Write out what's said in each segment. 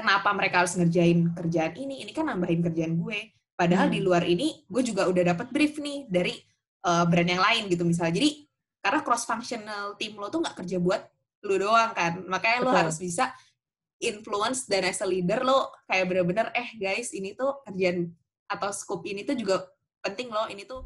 kenapa mereka harus ngerjain kerjaan ini? Ini kan nambahin kerjaan gue. Padahal hmm. di luar ini gue juga udah dapat brief nih dari uh, brand yang lain gitu misalnya. Jadi karena cross functional tim lo tuh nggak kerja buat lo doang kan. Makanya Betul. lo harus bisa influence dan as a leader lo kayak bener-bener eh guys ini tuh kerjaan atau scope ini tuh juga penting loh ini tuh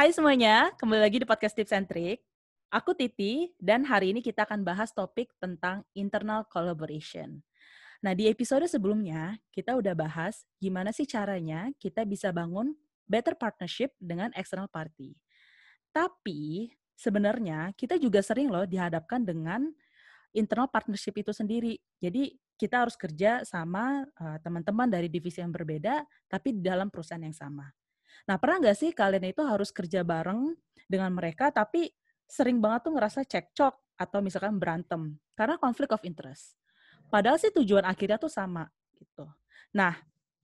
Hai semuanya, kembali lagi di podcast Tips and Trick. Aku Titi, dan hari ini kita akan bahas topik tentang internal collaboration. Nah, di episode sebelumnya, kita udah bahas gimana sih caranya kita bisa bangun better partnership dengan external party. Tapi, sebenarnya kita juga sering loh dihadapkan dengan internal partnership itu sendiri. Jadi, kita harus kerja sama uh, teman-teman dari divisi yang berbeda, tapi dalam perusahaan yang sama. Nah, pernah nggak sih kalian itu harus kerja bareng dengan mereka, tapi sering banget tuh ngerasa cekcok atau misalkan berantem karena konflik of interest. Padahal sih tujuan akhirnya tuh sama gitu. Nah,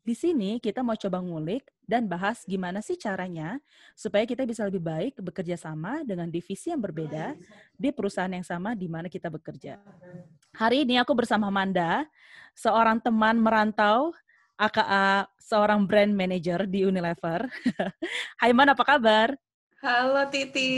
di sini kita mau coba ngulik dan bahas gimana sih caranya supaya kita bisa lebih baik bekerja sama dengan divisi yang berbeda di perusahaan yang sama di mana kita bekerja. Hari ini aku bersama Manda, seorang teman merantau aka seorang brand manager di Unilever. Hai Man, apa kabar? Halo Titi,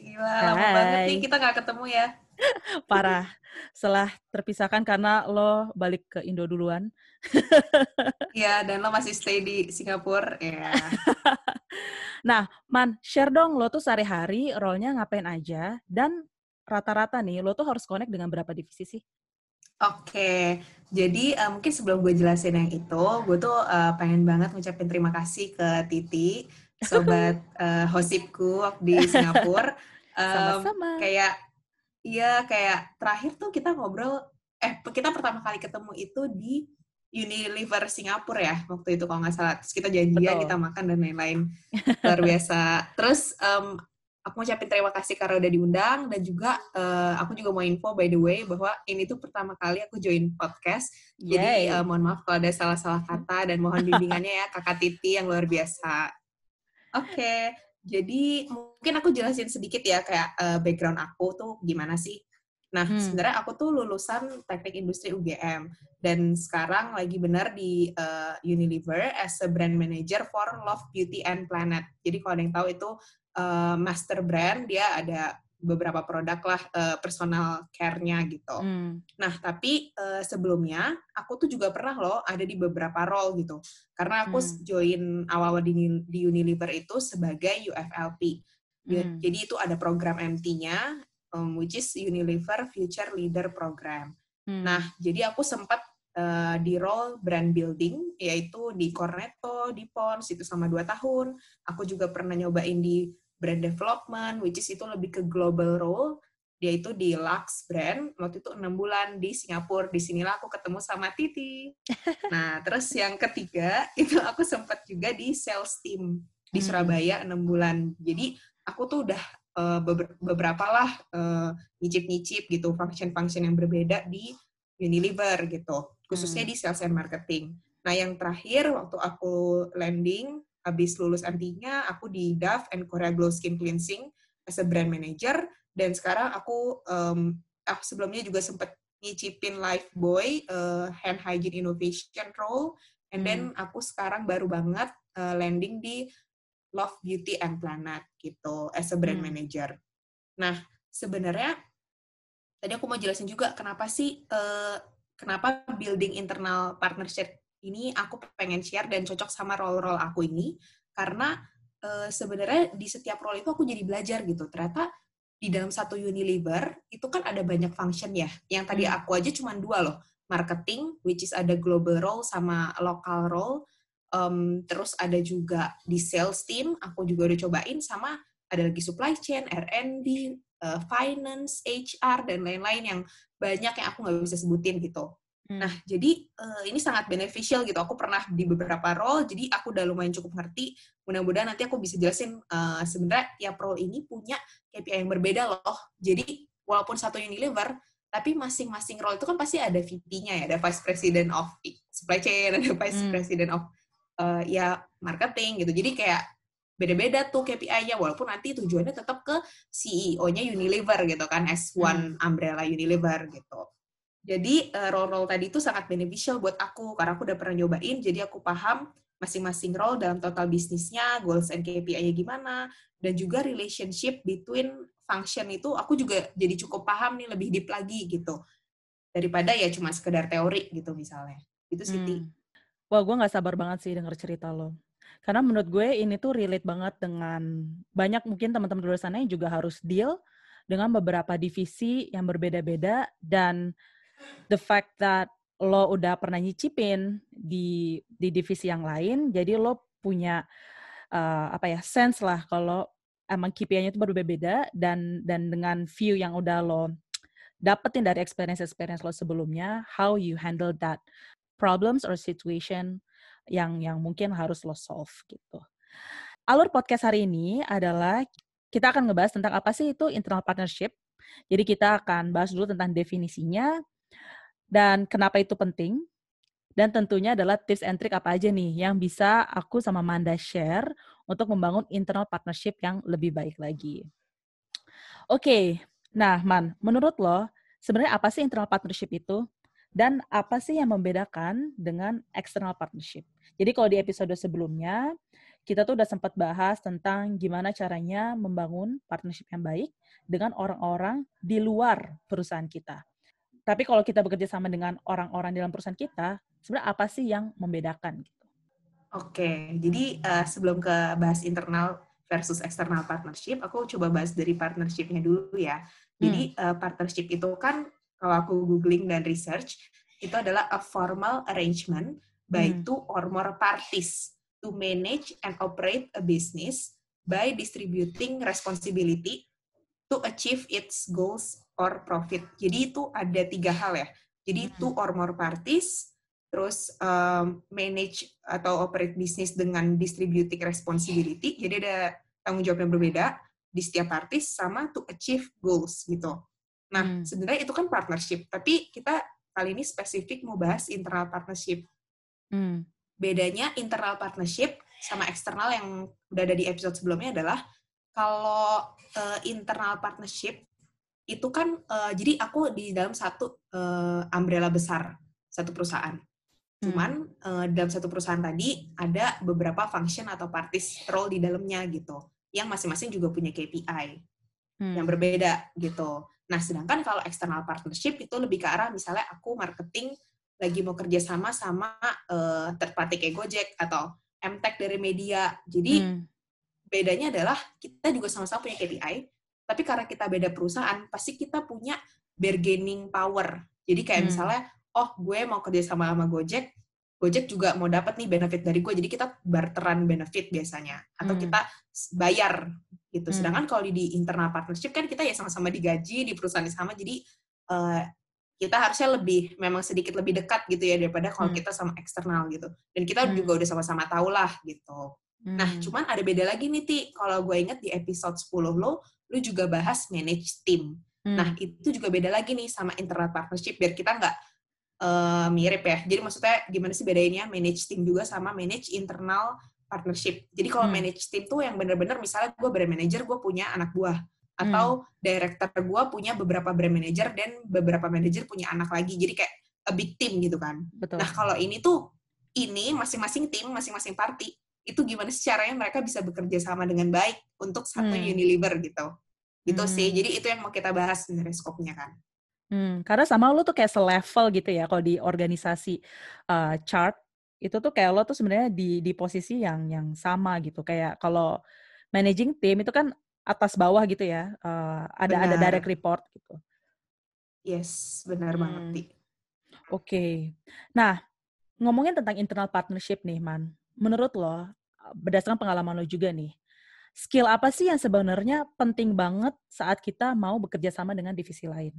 gila Hai. lama banget nih kita nggak ketemu ya. Parah, setelah terpisahkan karena lo balik ke Indo duluan. Iya, dan lo masih stay di Singapura, ya. nah, Man, share dong lo tuh sehari-hari role-nya ngapain aja, dan rata-rata nih, lo tuh harus connect dengan berapa divisi sih? Oke, jadi uh, mungkin sebelum gue jelasin yang itu, gue tuh uh, pengen banget ngucapin terima kasih ke Titi, sobat uh, hosipku di Singapura. Um, Sama-sama. Kayak, iya kayak terakhir tuh kita ngobrol, eh kita pertama kali ketemu itu di Unilever Singapura ya waktu itu kalau nggak salah. Terus kita janjian, Betul. kita makan dan lain-lain. Luar biasa. Terus um, aku ngucapin terima kasih karena udah diundang dan juga uh, aku juga mau info by the way bahwa ini tuh pertama kali aku join podcast. Yay. Jadi uh, mohon maaf kalau ada salah-salah kata dan mohon bimbingannya ya Kakak Titi yang luar biasa. Oke, okay. jadi mungkin aku jelasin sedikit ya kayak uh, background aku tuh gimana sih. Nah, hmm. sebenarnya aku tuh lulusan Teknik Industri UGM dan sekarang lagi benar di uh, Unilever as a brand manager for Love Beauty and Planet. Jadi kalau ada yang tahu itu uh, master brand dia ada beberapa produk lah uh, personal care-nya gitu. Hmm. Nah, tapi uh, sebelumnya aku tuh juga pernah loh ada di beberapa role gitu. Karena aku hmm. join awal-awal di, di Unilever itu sebagai UFLP. Hmm. Jadi itu ada program MT-nya um, which is Unilever Future Leader Program. Hmm. Nah, jadi aku sempat uh, di role brand building yaitu di Cornetto, di Pons itu sama dua tahun. Aku juga pernah nyobain di brand development, which is itu lebih ke global role, dia itu di Lux brand, waktu itu enam bulan di Singapura. Di sinilah aku ketemu sama Titi. Nah, terus yang ketiga, itu aku sempat juga di sales team di hmm. Surabaya enam bulan. Jadi, aku tuh udah uh, beberapa lah uh, nyicip-nyicip gitu, function-function yang berbeda di Unilever gitu, khususnya hmm. di sales and marketing. Nah, yang terakhir, waktu aku landing, habis lulus MT-nya aku di Dove and Korea Glow Skin Cleansing as a brand manager dan sekarang aku um, aku sebelumnya juga sempat nyicipin Lifebuoy uh, hand hygiene innovation role and then hmm. aku sekarang baru banget uh, landing di Love Beauty and Planet gitu as a brand hmm. manager. Nah, sebenarnya tadi aku mau jelasin juga kenapa sih uh, kenapa building internal partnership ini aku pengen share dan cocok sama role-role aku ini karena uh, sebenarnya di setiap role itu aku jadi belajar gitu. Ternyata di dalam satu Unilever itu kan ada banyak function ya. Yang tadi hmm. aku aja cuma dua loh, marketing which is ada global role sama local role. Um, terus ada juga di sales team, aku juga udah cobain sama ada lagi supply chain, R&D, uh, eh, finance, HR dan lain-lain yang banyak yang aku nggak bisa sebutin gitu. Hmm. Nah, jadi uh, ini sangat beneficial gitu. Aku pernah di beberapa role, jadi aku udah lumayan cukup ngerti. Mudah-mudahan nanti aku bisa jelasin uh, sebenarnya tiap role ini punya KPI yang berbeda loh. Jadi walaupun satu Unilever, tapi masing-masing role itu kan pasti ada VP-nya ya, ada Vice President of Supply Chain, ada Vice hmm. President of uh, ya marketing gitu. Jadi kayak beda-beda tuh KPI-nya, walaupun nanti tujuannya tetap ke CEO-nya Unilever gitu kan, as one hmm. umbrella Unilever gitu. Jadi uh, role-role tadi itu sangat beneficial buat aku karena aku udah pernah nyobain, jadi aku paham masing-masing role dalam total bisnisnya, goals and KPI-nya gimana, dan juga relationship between function itu aku juga jadi cukup paham nih lebih deep lagi gitu daripada ya cuma sekedar teori gitu misalnya. Itu sih. Hmm. Wah, gue nggak sabar banget sih denger cerita lo. Karena menurut gue ini tuh relate banget dengan banyak mungkin teman-teman di luar sana yang juga harus deal dengan beberapa divisi yang berbeda-beda dan the fact that lo udah pernah nyicipin di di divisi yang lain, jadi lo punya uh, apa ya sense lah kalau emang KPI-nya itu berbeda dan dan dengan view yang udah lo dapetin dari experience experience lo sebelumnya, how you handle that problems or situation yang yang mungkin harus lo solve gitu. Alur podcast hari ini adalah kita akan ngebahas tentang apa sih itu internal partnership. Jadi kita akan bahas dulu tentang definisinya, dan kenapa itu penting? Dan tentunya adalah tips and trick apa aja nih yang bisa aku sama Manda share untuk membangun internal partnership yang lebih baik lagi. Oke, okay. nah Man, menurut lo sebenarnya apa sih internal partnership itu? Dan apa sih yang membedakan dengan external partnership? Jadi kalau di episode sebelumnya, kita tuh udah sempat bahas tentang gimana caranya membangun partnership yang baik dengan orang-orang di luar perusahaan kita. Tapi kalau kita bekerja sama dengan orang-orang dalam perusahaan kita, sebenarnya apa sih yang membedakan? Gitu? Oke, jadi uh, sebelum ke bahas internal versus external partnership, aku coba bahas dari partnershipnya dulu ya. Jadi hmm. uh, partnership itu kan kalau aku googling dan research, itu adalah a formal arrangement by hmm. two or more parties to manage and operate a business by distributing responsibility to achieve its goals or profit. Jadi itu ada tiga hal ya. Jadi hmm. two or more parties, terus um, manage atau operate bisnis dengan distributing responsibility. Jadi ada tanggung jawab yang berbeda di setiap parties sama to achieve goals gitu. Nah, hmm. sebenarnya itu kan partnership, tapi kita kali ini spesifik mau bahas internal partnership. Hmm. Bedanya internal partnership sama eksternal yang udah ada di episode sebelumnya adalah kalau uh, internal partnership itu kan uh, jadi aku di dalam satu uh, umbrella besar satu perusahaan. Cuman hmm. uh, dalam satu perusahaan tadi ada beberapa function atau parties role di dalamnya gitu, yang masing-masing juga punya KPI hmm. yang berbeda gitu. Nah, sedangkan kalau external partnership itu lebih ke arah misalnya aku marketing lagi mau kerja sama sama uh, third party kayak Gojek atau MTech dari media. Jadi hmm. bedanya adalah kita juga sama-sama punya KPI, tapi karena kita beda perusahaan, pasti kita punya bargaining power. Jadi kayak hmm. misalnya, oh gue mau kerja sama sama Gojek, Gojek juga mau dapat nih benefit dari gue. Jadi kita barteran benefit biasanya, atau hmm. kita bayar gitu. Hmm. Sedangkan kalau di internal partnership kan kita ya sama-sama digaji di perusahaan yang sama, jadi uh, kita harusnya lebih memang sedikit lebih dekat gitu ya daripada kalau hmm. kita sama eksternal gitu. Dan kita hmm. juga udah sama-sama tahu lah gitu. Nah, hmm. Nah, cuman ada beda lagi nih, Ti. Kalau gue inget di episode 10 lo, lu juga bahas manage team. Hmm. Nah, itu juga beda lagi nih sama internal partnership, biar kita nggak uh, mirip ya. Jadi maksudnya gimana sih bedainnya manage team juga sama manage internal partnership. Jadi kalau hmm. manage team tuh yang bener-bener misalnya gue brand manager, gue punya anak buah. Atau hmm. director gue punya beberapa brand manager dan beberapa manager punya anak lagi. Jadi kayak a big team gitu kan. Betul. Nah, kalau ini tuh, ini masing-masing tim, masing-masing party itu gimana sih caranya mereka bisa bekerja sama dengan baik untuk satu hmm. Unilever gitu. Gitu hmm. sih. Jadi itu yang mau kita bahas sebenarnya skopnya kan. Hmm, karena sama lo tuh kayak selevel gitu ya kalau di organisasi uh, chart itu tuh kayak lo tuh sebenarnya di di posisi yang yang sama gitu. Kayak kalau managing team itu kan atas bawah gitu ya. Uh, ada benar. ada direct report gitu. Yes, benar hmm. banget. Oke. Okay. Nah, ngomongin tentang internal partnership nih, Man menurut lo, berdasarkan pengalaman lo juga nih, skill apa sih yang sebenarnya penting banget saat kita mau bekerja sama dengan divisi lain?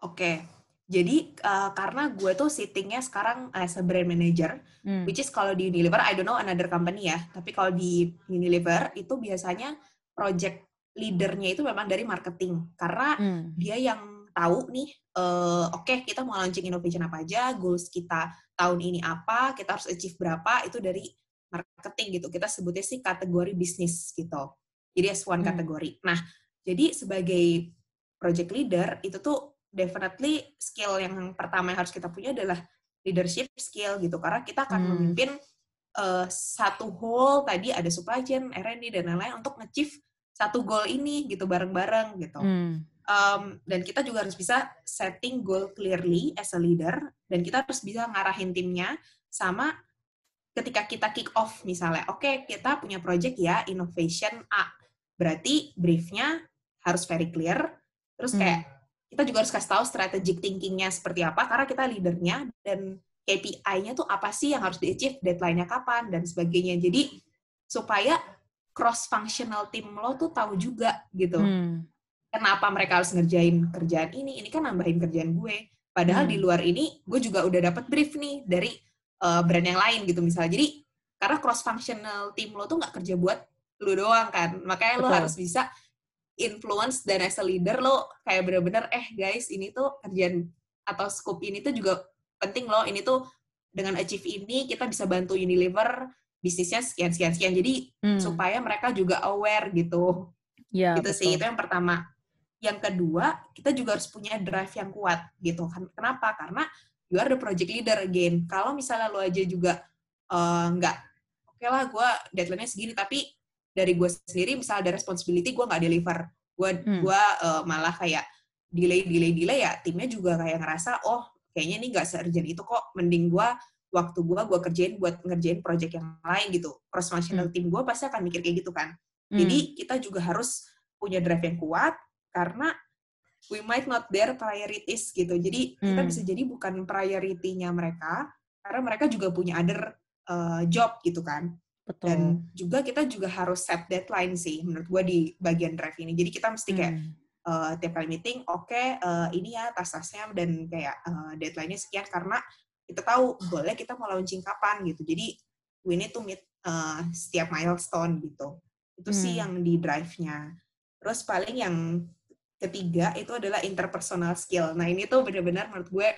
Oke, jadi uh, karena gue tuh sittingnya sekarang as a brand manager, hmm. which is kalau di Unilever, I don't know another company ya, tapi kalau di Unilever itu biasanya project leadernya itu memang dari marketing karena hmm. dia yang tahu nih uh, oke okay, kita mau launching innovation apa aja goals kita tahun ini apa kita harus achieve berapa itu dari marketing gitu kita sebutnya sih kategori bisnis gitu jadi S1 hmm. kategori nah jadi sebagai project leader itu tuh definitely skill yang pertama yang harus kita punya adalah leadership skill gitu karena kita akan hmm. memimpin uh, satu whole tadi ada supply chain, R&D dan lain-lain untuk nge satu goal ini gitu bareng-bareng gitu. Hmm. Um, dan kita juga harus bisa setting goal clearly as a leader dan kita harus bisa ngarahin timnya sama ketika kita kick off misalnya, oke okay, kita punya project ya innovation A, berarti briefnya harus very clear, terus kayak hmm kita juga harus kasih tahu strategic thinkingnya seperti apa karena kita leadernya dan KPI-nya tuh apa sih yang harus di-achieve, deadline-nya kapan dan sebagainya. Jadi supaya cross functional team lo tuh tahu juga gitu. Hmm. Kenapa mereka harus ngerjain kerjaan ini? Ini kan nambahin kerjaan gue. Padahal hmm. di luar ini gue juga udah dapat brief nih dari uh, brand yang lain gitu misalnya. Jadi karena cross functional team lo tuh nggak kerja buat lu doang kan. Makanya Betul. lo harus bisa influence dan as a leader lo kayak bener-bener eh guys ini tuh kerjaan atau scope ini tuh juga penting loh ini tuh dengan achieve ini kita bisa bantu Unilever bisnisnya sekian sekian sekian jadi hmm. supaya mereka juga aware gitu ya, gitu betul. sih itu yang pertama yang kedua kita juga harus punya drive yang kuat gitu kan kenapa karena you are the project leader again kalau misalnya lo aja juga uh, nggak oke okay lah gue deadline-nya segini tapi dari gue sendiri misalnya ada responsibility gue nggak deliver gue hmm. gue uh, malah kayak delay delay delay ya timnya juga kayak ngerasa oh kayaknya ini nggak seurgent itu kok mending gue waktu gue gue kerjain buat ngerjain project yang lain gitu cross functional hmm. team gue pasti akan mikir kayak gitu kan hmm. jadi kita juga harus punya drive yang kuat karena we might not their priorities gitu jadi hmm. kita bisa jadi bukan priority-nya mereka karena mereka juga punya other uh, job gitu kan Betul. Dan juga kita juga harus set deadline sih menurut gue di bagian drive ini. Jadi kita mesti kayak hmm. uh, tiap kali meeting, oke okay, uh, eh, ini ya tas-tasnya dan kayak uh, deadline-nya sekian karena kita tahu boleh kita mau launching kapan gitu. Jadi we need to meet uh, setiap milestone gitu. Itu hmm. sih yang di drive-nya. Terus paling yang ketiga itu adalah interpersonal skill. Nah ini tuh benar-benar menurut gue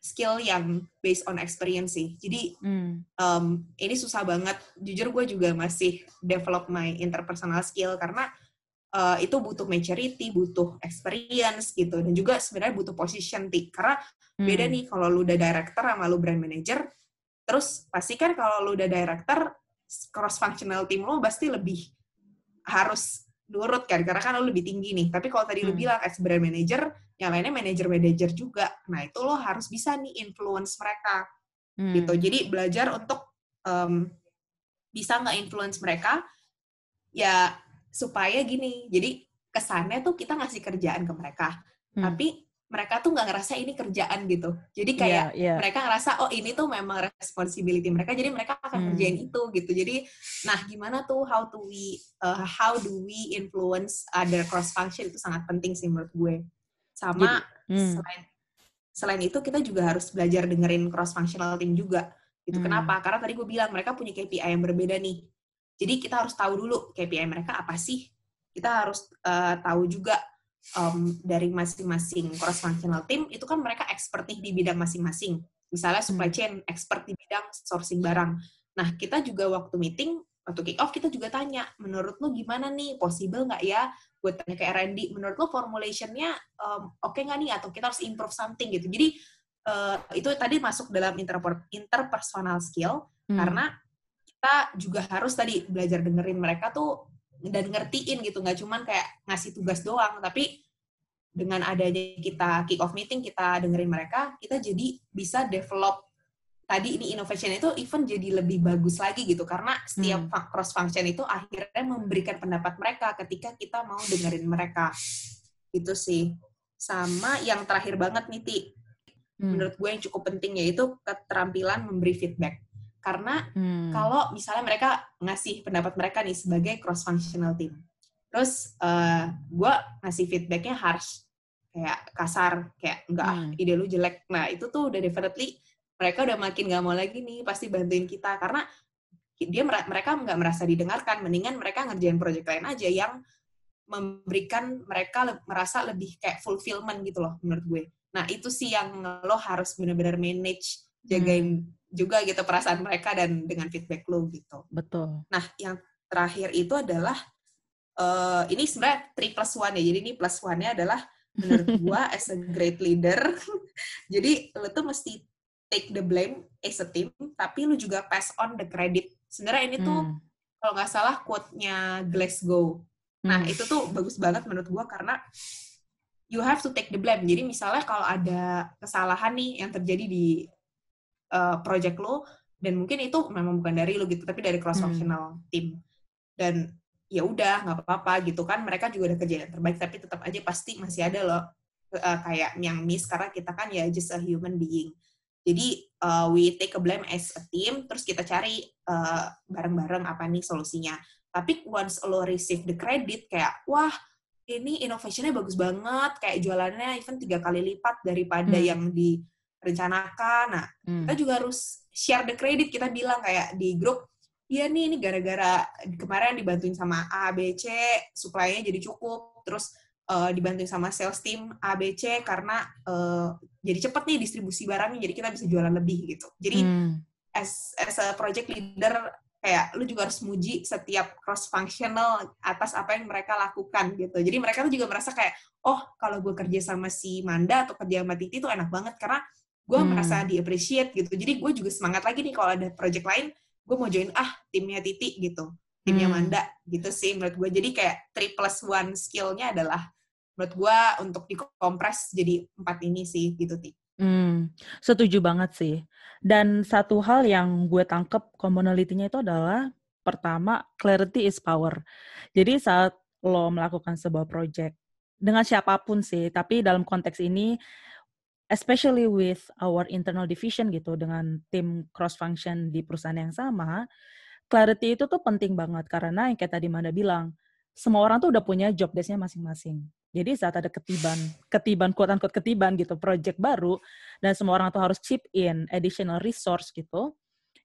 skill yang based on experience sih. Jadi hmm. um, ini susah banget. Jujur gue juga masih develop my interpersonal skill karena uh, itu butuh maturity, butuh experience gitu, dan juga sebenarnya butuh position tik. Karena hmm. beda nih kalau lu udah director sama lu brand manager, terus pasti kan kalau lu udah director cross functional team lu pasti lebih harus nurut kan karena kan lo lebih tinggi nih tapi kalau tadi hmm. lo bilang as brand manager yang lainnya manager manager juga nah itu lo harus bisa nih influence mereka hmm. gitu jadi belajar untuk um, bisa nggak influence mereka ya supaya gini jadi kesannya tuh kita ngasih kerjaan ke mereka hmm. tapi mereka tuh nggak ngerasa ini kerjaan gitu. Jadi iya, kayak yeah, yeah. mereka ngerasa oh ini tuh memang responsibility mereka, jadi mereka akan hmm. kerjain itu gitu. Jadi nah gimana tuh how to we uh, how do we influence other cross function itu sangat penting sih menurut gue. Sama jadi, hmm. selain selain itu kita juga harus belajar dengerin cross functional team juga. Gitu. Hmm. Kenapa? Karena tadi gue bilang mereka punya KPI yang berbeda nih. Jadi kita harus tahu dulu KPI mereka apa sih. Kita harus uh, tahu juga um, dari masing-masing cross functional team itu kan mereka expert nih di bidang masing-masing. Misalnya supply hmm. chain expert di bidang sourcing barang. Nah kita juga waktu meeting waktu kick off kita juga tanya, menurut lo gimana nih, possible nggak ya buat tanya ke R&D, menurut lo formulationnya um, oke okay nggak nih, atau kita harus improve something gitu. Jadi uh, itu tadi masuk dalam interpersonal skill, hmm. karena kita juga harus tadi belajar dengerin mereka tuh dan ngertiin gitu nggak cuman kayak ngasih tugas doang tapi dengan adanya kita kick off meeting kita dengerin mereka kita jadi bisa develop tadi ini innovation itu even jadi lebih bagus lagi gitu. Karena setiap hmm. cross function itu akhirnya memberikan pendapat mereka ketika kita mau dengerin mereka. Itu sih. Sama yang terakhir banget nih Ti. Hmm. menurut gue yang cukup penting yaitu keterampilan memberi feedback karena hmm. kalau misalnya mereka ngasih pendapat mereka nih sebagai cross functional team, terus uh, eh, gue ngasih feedbacknya harsh, kayak kasar, kayak enggak hmm. ide lu jelek. Nah itu tuh udah definitely mereka udah makin gak mau lagi nih pasti bantuin kita karena dia mereka nggak merasa didengarkan, mendingan mereka ngerjain project lain aja yang memberikan mereka le merasa lebih kayak fulfillment gitu loh menurut gue. Nah itu sih yang lo harus benar-benar manage, jagain hmm. Juga gitu perasaan mereka dan dengan feedback lo gitu. Betul. Nah yang terakhir itu adalah uh, ini sebenarnya three plus one ya. Jadi ini plus one-nya adalah menurut gue as a great leader. jadi lo tuh mesti take the blame as a team, tapi lu juga pass on the credit. Sebenarnya ini tuh hmm. kalau nggak salah quote-nya Glasgow. Nah, hmm. itu tuh bagus banget menurut gua karena you have to take the blame. Jadi misalnya kalau ada kesalahan nih yang terjadi di uh, project lo dan mungkin itu memang bukan dari lo gitu, tapi dari cross functional hmm. team. Dan ya udah nggak apa-apa gitu kan mereka juga udah kerja yang terbaik tapi tetap aja pasti masih ada loh uh, kayak yang miss karena kita kan ya just a human being jadi uh, we take a blame as a team terus kita cari bareng-bareng uh, apa nih solusinya tapi once lo receive the credit kayak wah ini innovationnya bagus banget kayak jualannya even tiga kali lipat daripada hmm. yang direncanakan nah hmm. kita juga harus share the credit kita bilang kayak di grup iya nih ini gara-gara kemarin dibantuin sama A B C supply-nya jadi cukup terus uh, dibantuin sama sales team ABC karena uh, jadi cepet nih distribusi barangnya jadi kita bisa jualan lebih gitu jadi hmm. as as a project leader kayak lu juga harus muji setiap cross functional atas apa yang mereka lakukan gitu. Jadi mereka tuh juga merasa kayak, oh kalau gue kerja sama si Manda atau kerja sama Titi tuh enak banget karena gue hmm. merasa di appreciate gitu. Jadi gue juga semangat lagi nih kalau ada project lain, gue mau join ah timnya Titi gitu, timnya hmm. Manda gitu sih menurut gue. Jadi kayak three plus one skillnya adalah menurut gue untuk dikompres jadi empat ini sih gitu Ti. Hmm, setuju banget sih. Dan satu hal yang gue tangkep commonality-nya itu adalah pertama clarity is power. Jadi saat lo melakukan sebuah project dengan siapa pun sih, tapi dalam konteks ini especially with our internal division gitu dengan tim cross function di perusahaan yang sama, clarity itu tuh penting banget karena yang kayak tadi Manda bilang, semua orang tuh udah punya job desk-nya masing-masing. Jadi saat ada ketiban, ketiban unquote ketiban gitu, project baru dan semua orang tuh harus chip in additional resource gitu,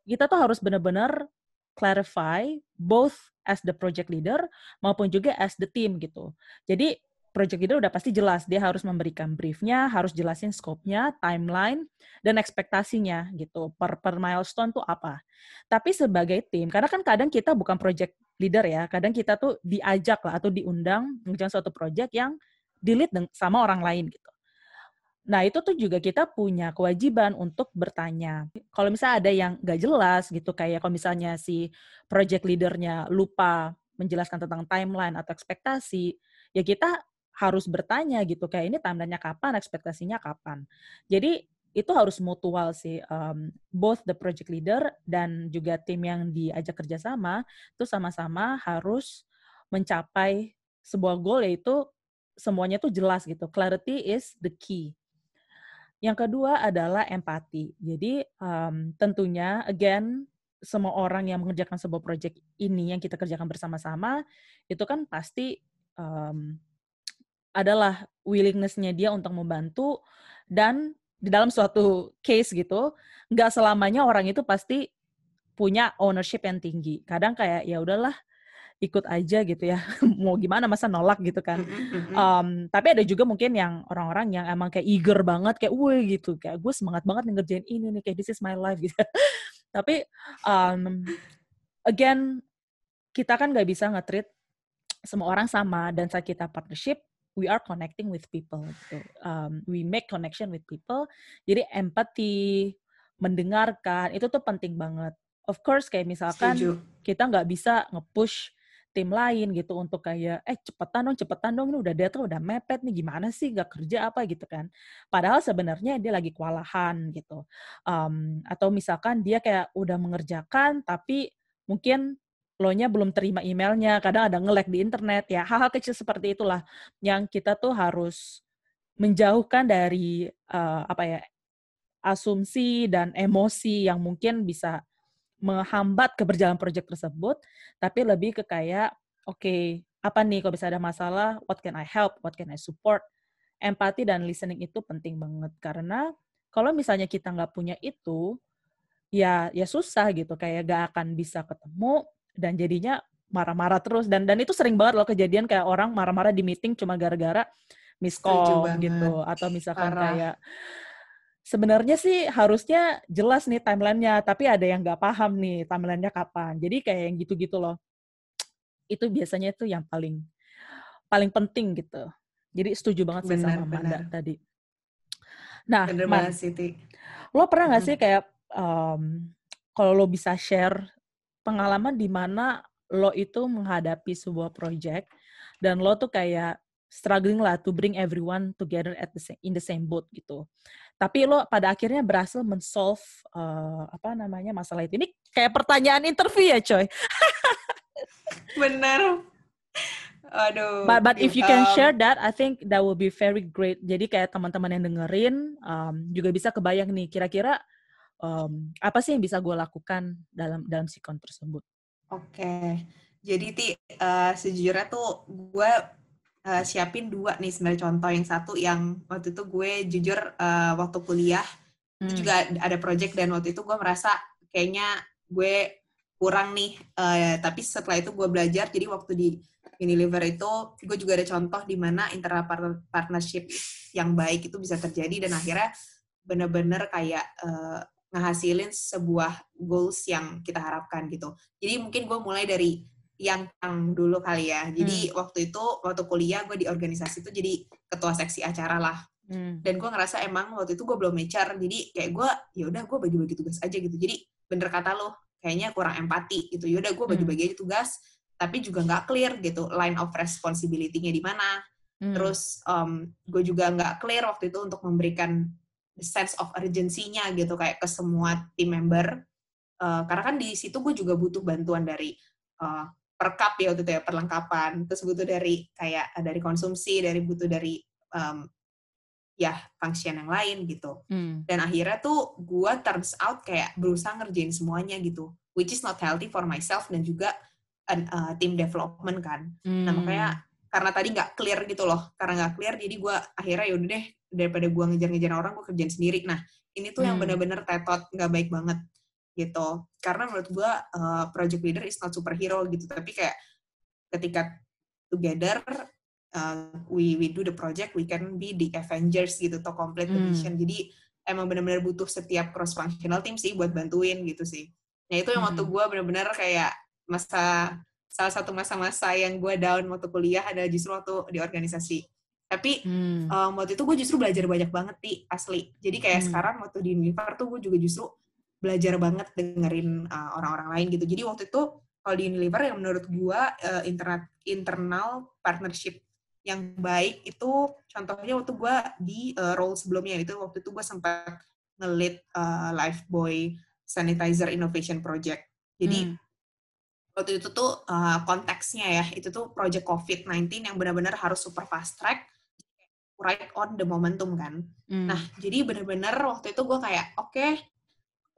kita tuh harus benar-benar clarify both as the project leader maupun juga as the team gitu. Jadi project leader udah pasti jelas dia harus memberikan briefnya, harus jelasin scope-nya, timeline, dan ekspektasinya gitu per per milestone tuh apa. Tapi sebagai tim, karena kan kadang kita bukan project leader ya, kadang kita tuh diajak lah atau diundang mengerjakan suatu project yang di-lead sama orang lain gitu. Nah, itu tuh juga kita punya kewajiban untuk bertanya. Kalau misalnya ada yang nggak jelas gitu, kayak kalau misalnya si project leadernya lupa menjelaskan tentang timeline atau ekspektasi, ya kita harus bertanya gitu kayak ini timelinenya kapan, ekspektasinya kapan. Jadi itu harus mutual sih, um, both the project leader dan juga tim yang diajak kerjasama itu sama-sama harus mencapai sebuah goal yaitu semuanya tuh jelas gitu. Clarity is the key. Yang kedua adalah empati. Jadi um, tentunya again semua orang yang mengerjakan sebuah project ini yang kita kerjakan bersama-sama itu kan pasti um, adalah willingness-nya dia untuk membantu dan di dalam suatu case gitu nggak selamanya orang itu pasti punya ownership yang tinggi. Kadang kayak ya udahlah ikut aja gitu ya. Mau gimana masa nolak gitu kan. Um, tapi ada juga mungkin yang orang-orang yang emang kayak eager banget kayak woi gitu. Kayak gue semangat banget ngerjain ini nih kayak this is my life gitu. Tapi um, again kita kan nggak bisa nge-treat semua orang sama dan saat kita partnership we are connecting with people gitu. Um, we make connection with people. Jadi empati, mendengarkan itu tuh penting banget. Of course kayak misalkan Setuju. kita nggak bisa nge-push tim lain gitu untuk kayak eh cepetan dong cepetan dong ini udah dia tuh udah mepet nih gimana sih nggak kerja apa gitu kan padahal sebenarnya dia lagi kewalahan gitu um, atau misalkan dia kayak udah mengerjakan tapi mungkin lo-nya belum terima emailnya, kadang ada nge-lag di internet, ya hal-hal kecil seperti itulah yang kita tuh harus menjauhkan dari uh, apa ya asumsi dan emosi yang mungkin bisa menghambat keberjalanan proyek tersebut, tapi lebih ke kayak oke okay, apa nih kalau bisa ada masalah, what can I help, what can I support, empati dan listening itu penting banget karena kalau misalnya kita nggak punya itu, ya ya susah gitu kayak gak akan bisa ketemu dan jadinya marah-marah terus. Dan dan itu sering banget loh kejadian kayak orang marah-marah di meeting cuma gara-gara miskom gitu. Atau misalkan Parah. kayak sebenarnya sih harusnya jelas nih timelinenya tapi ada yang nggak paham nih timelinenya kapan. Jadi kayak yang gitu-gitu loh. Itu biasanya itu yang paling paling penting gitu. Jadi setuju banget sih sama Manda tadi. Nah Man, lo pernah nggak sih kayak um, kalau lo bisa share pengalaman di mana lo itu menghadapi sebuah project dan lo tuh kayak struggling lah to bring everyone together at the same, in the same boat gitu. Tapi lo pada akhirnya berhasil men-solve uh, apa namanya masalah itu. Ini kayak pertanyaan interview ya, coy. Bener. Aduh. But, but if you can share that, I think that will be very great. Jadi kayak teman-teman yang dengerin um, juga bisa kebayang nih kira-kira um, apa sih yang bisa gue lakukan dalam dalam sikon tersebut. Oke, okay. jadi ti uh, sejujurnya tuh gue uh, siapin dua nih sebenarnya contoh yang satu yang waktu itu gue jujur uh, waktu kuliah hmm. itu juga ada project dan waktu itu gue merasa kayaknya gue kurang nih uh, tapi setelah itu gue belajar jadi waktu di Unilever itu gue juga ada contoh di mana internal partnership yang baik itu bisa terjadi dan akhirnya bener-bener kayak uh, ngehasilin sebuah goals yang kita harapkan gitu. Jadi mungkin gue mulai dari yang tang dulu kali ya. Jadi hmm. waktu itu waktu kuliah gue di organisasi itu jadi ketua seksi acara lah. Hmm. Dan gue ngerasa emang waktu itu gue belum HR, jadi kayak gue ya udah gue bagi-bagi tugas aja gitu. Jadi bener kata lo, kayaknya kurang empati gitu. Ya udah gue bagi-bagi hmm. aja tugas, tapi juga nggak clear gitu line of responsibility-nya di mana. Hmm. Terus um, gue juga nggak clear waktu itu untuk memberikan sense of urgency-nya gitu kayak ke semua tim member. Uh, karena kan di situ gue juga butuh bantuan dari uh, perkap ya waktu itu ya perlengkapan terus butuh dari kayak eh, dari konsumsi dari butuh dari um, ya function yang lain gitu hmm. dan akhirnya tuh gue turns out kayak berusaha ngerjain semuanya gitu which is not healthy for myself dan juga uh, team development kan nah, hmm. nah makanya karena tadi nggak clear gitu loh karena nggak clear jadi gue akhirnya yaudah deh daripada gue ngejar-ngejar orang gue kerjain sendiri. Nah ini tuh hmm. yang bener-bener tetot nggak baik banget gitu. Karena menurut gue uh, project leader is not superhero gitu. Tapi kayak ketika together uh, we we do the project we can be the Avengers gitu. To complete the hmm. mission. Jadi emang benar-benar butuh setiap cross functional team sih buat bantuin gitu sih. Nah itu yang waktu hmm. gue benar-benar kayak masa salah satu masa-masa yang gue down waktu kuliah ada justru waktu di organisasi tapi hmm. um, waktu itu gue justru belajar banyak banget sih asli jadi kayak hmm. sekarang waktu di Unilever tuh gue juga justru belajar banget dengerin uh, orang-orang lain gitu. Jadi waktu itu kalau di Unilever yang menurut gua uh, internet internal partnership yang baik itu contohnya waktu gua di uh, role sebelumnya itu waktu itu gua sempat ngelit uh, Lifebuoy Sanitizer Innovation Project. Jadi hmm. waktu itu tuh uh, konteksnya ya itu tuh project COVID-19 yang benar-benar harus super fast track right on the momentum kan. Hmm. Nah, jadi benar-benar waktu itu gue kayak, oke, okay,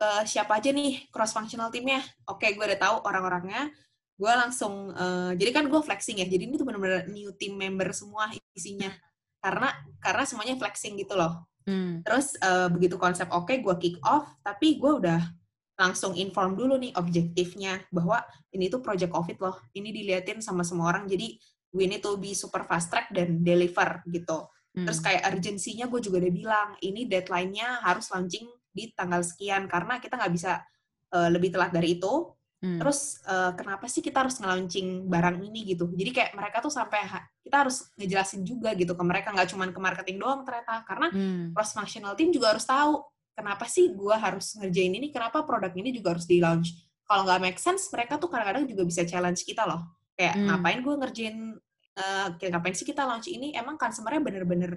uh, siapa aja nih cross functional timnya oke gue udah tahu orang-orangnya. Gue langsung uh, jadi kan gue flexing ya. Jadi ini tuh benar-benar new team member semua isinya. Karena karena semuanya flexing gitu loh. Hmm. terus uh, begitu konsep oke okay, gue kick off tapi gue udah langsung inform dulu nih objektifnya bahwa ini tuh project covid loh. Ini diliatin sama semua orang. Jadi we need to be super fast track dan deliver gitu terus hmm. kayak urgensinya gue juga udah bilang ini deadline-nya harus launching di tanggal sekian karena kita nggak bisa uh, lebih telat dari itu. Hmm. Terus uh, kenapa sih kita harus nge-launching barang ini gitu? Jadi kayak mereka tuh sampai kita harus ngejelasin juga gitu ke mereka nggak cuma ke marketing doang ternyata karena hmm. cross functional team juga harus tahu kenapa sih gue harus ngerjain ini, kenapa produk ini juga harus di launch. Kalau nggak make sense, mereka tuh kadang-kadang juga bisa challenge kita loh. Kayak hmm. ngapain gue ngerjain, uh, ngapain sih kita launch ini? Emang kan sebenarnya bener-bener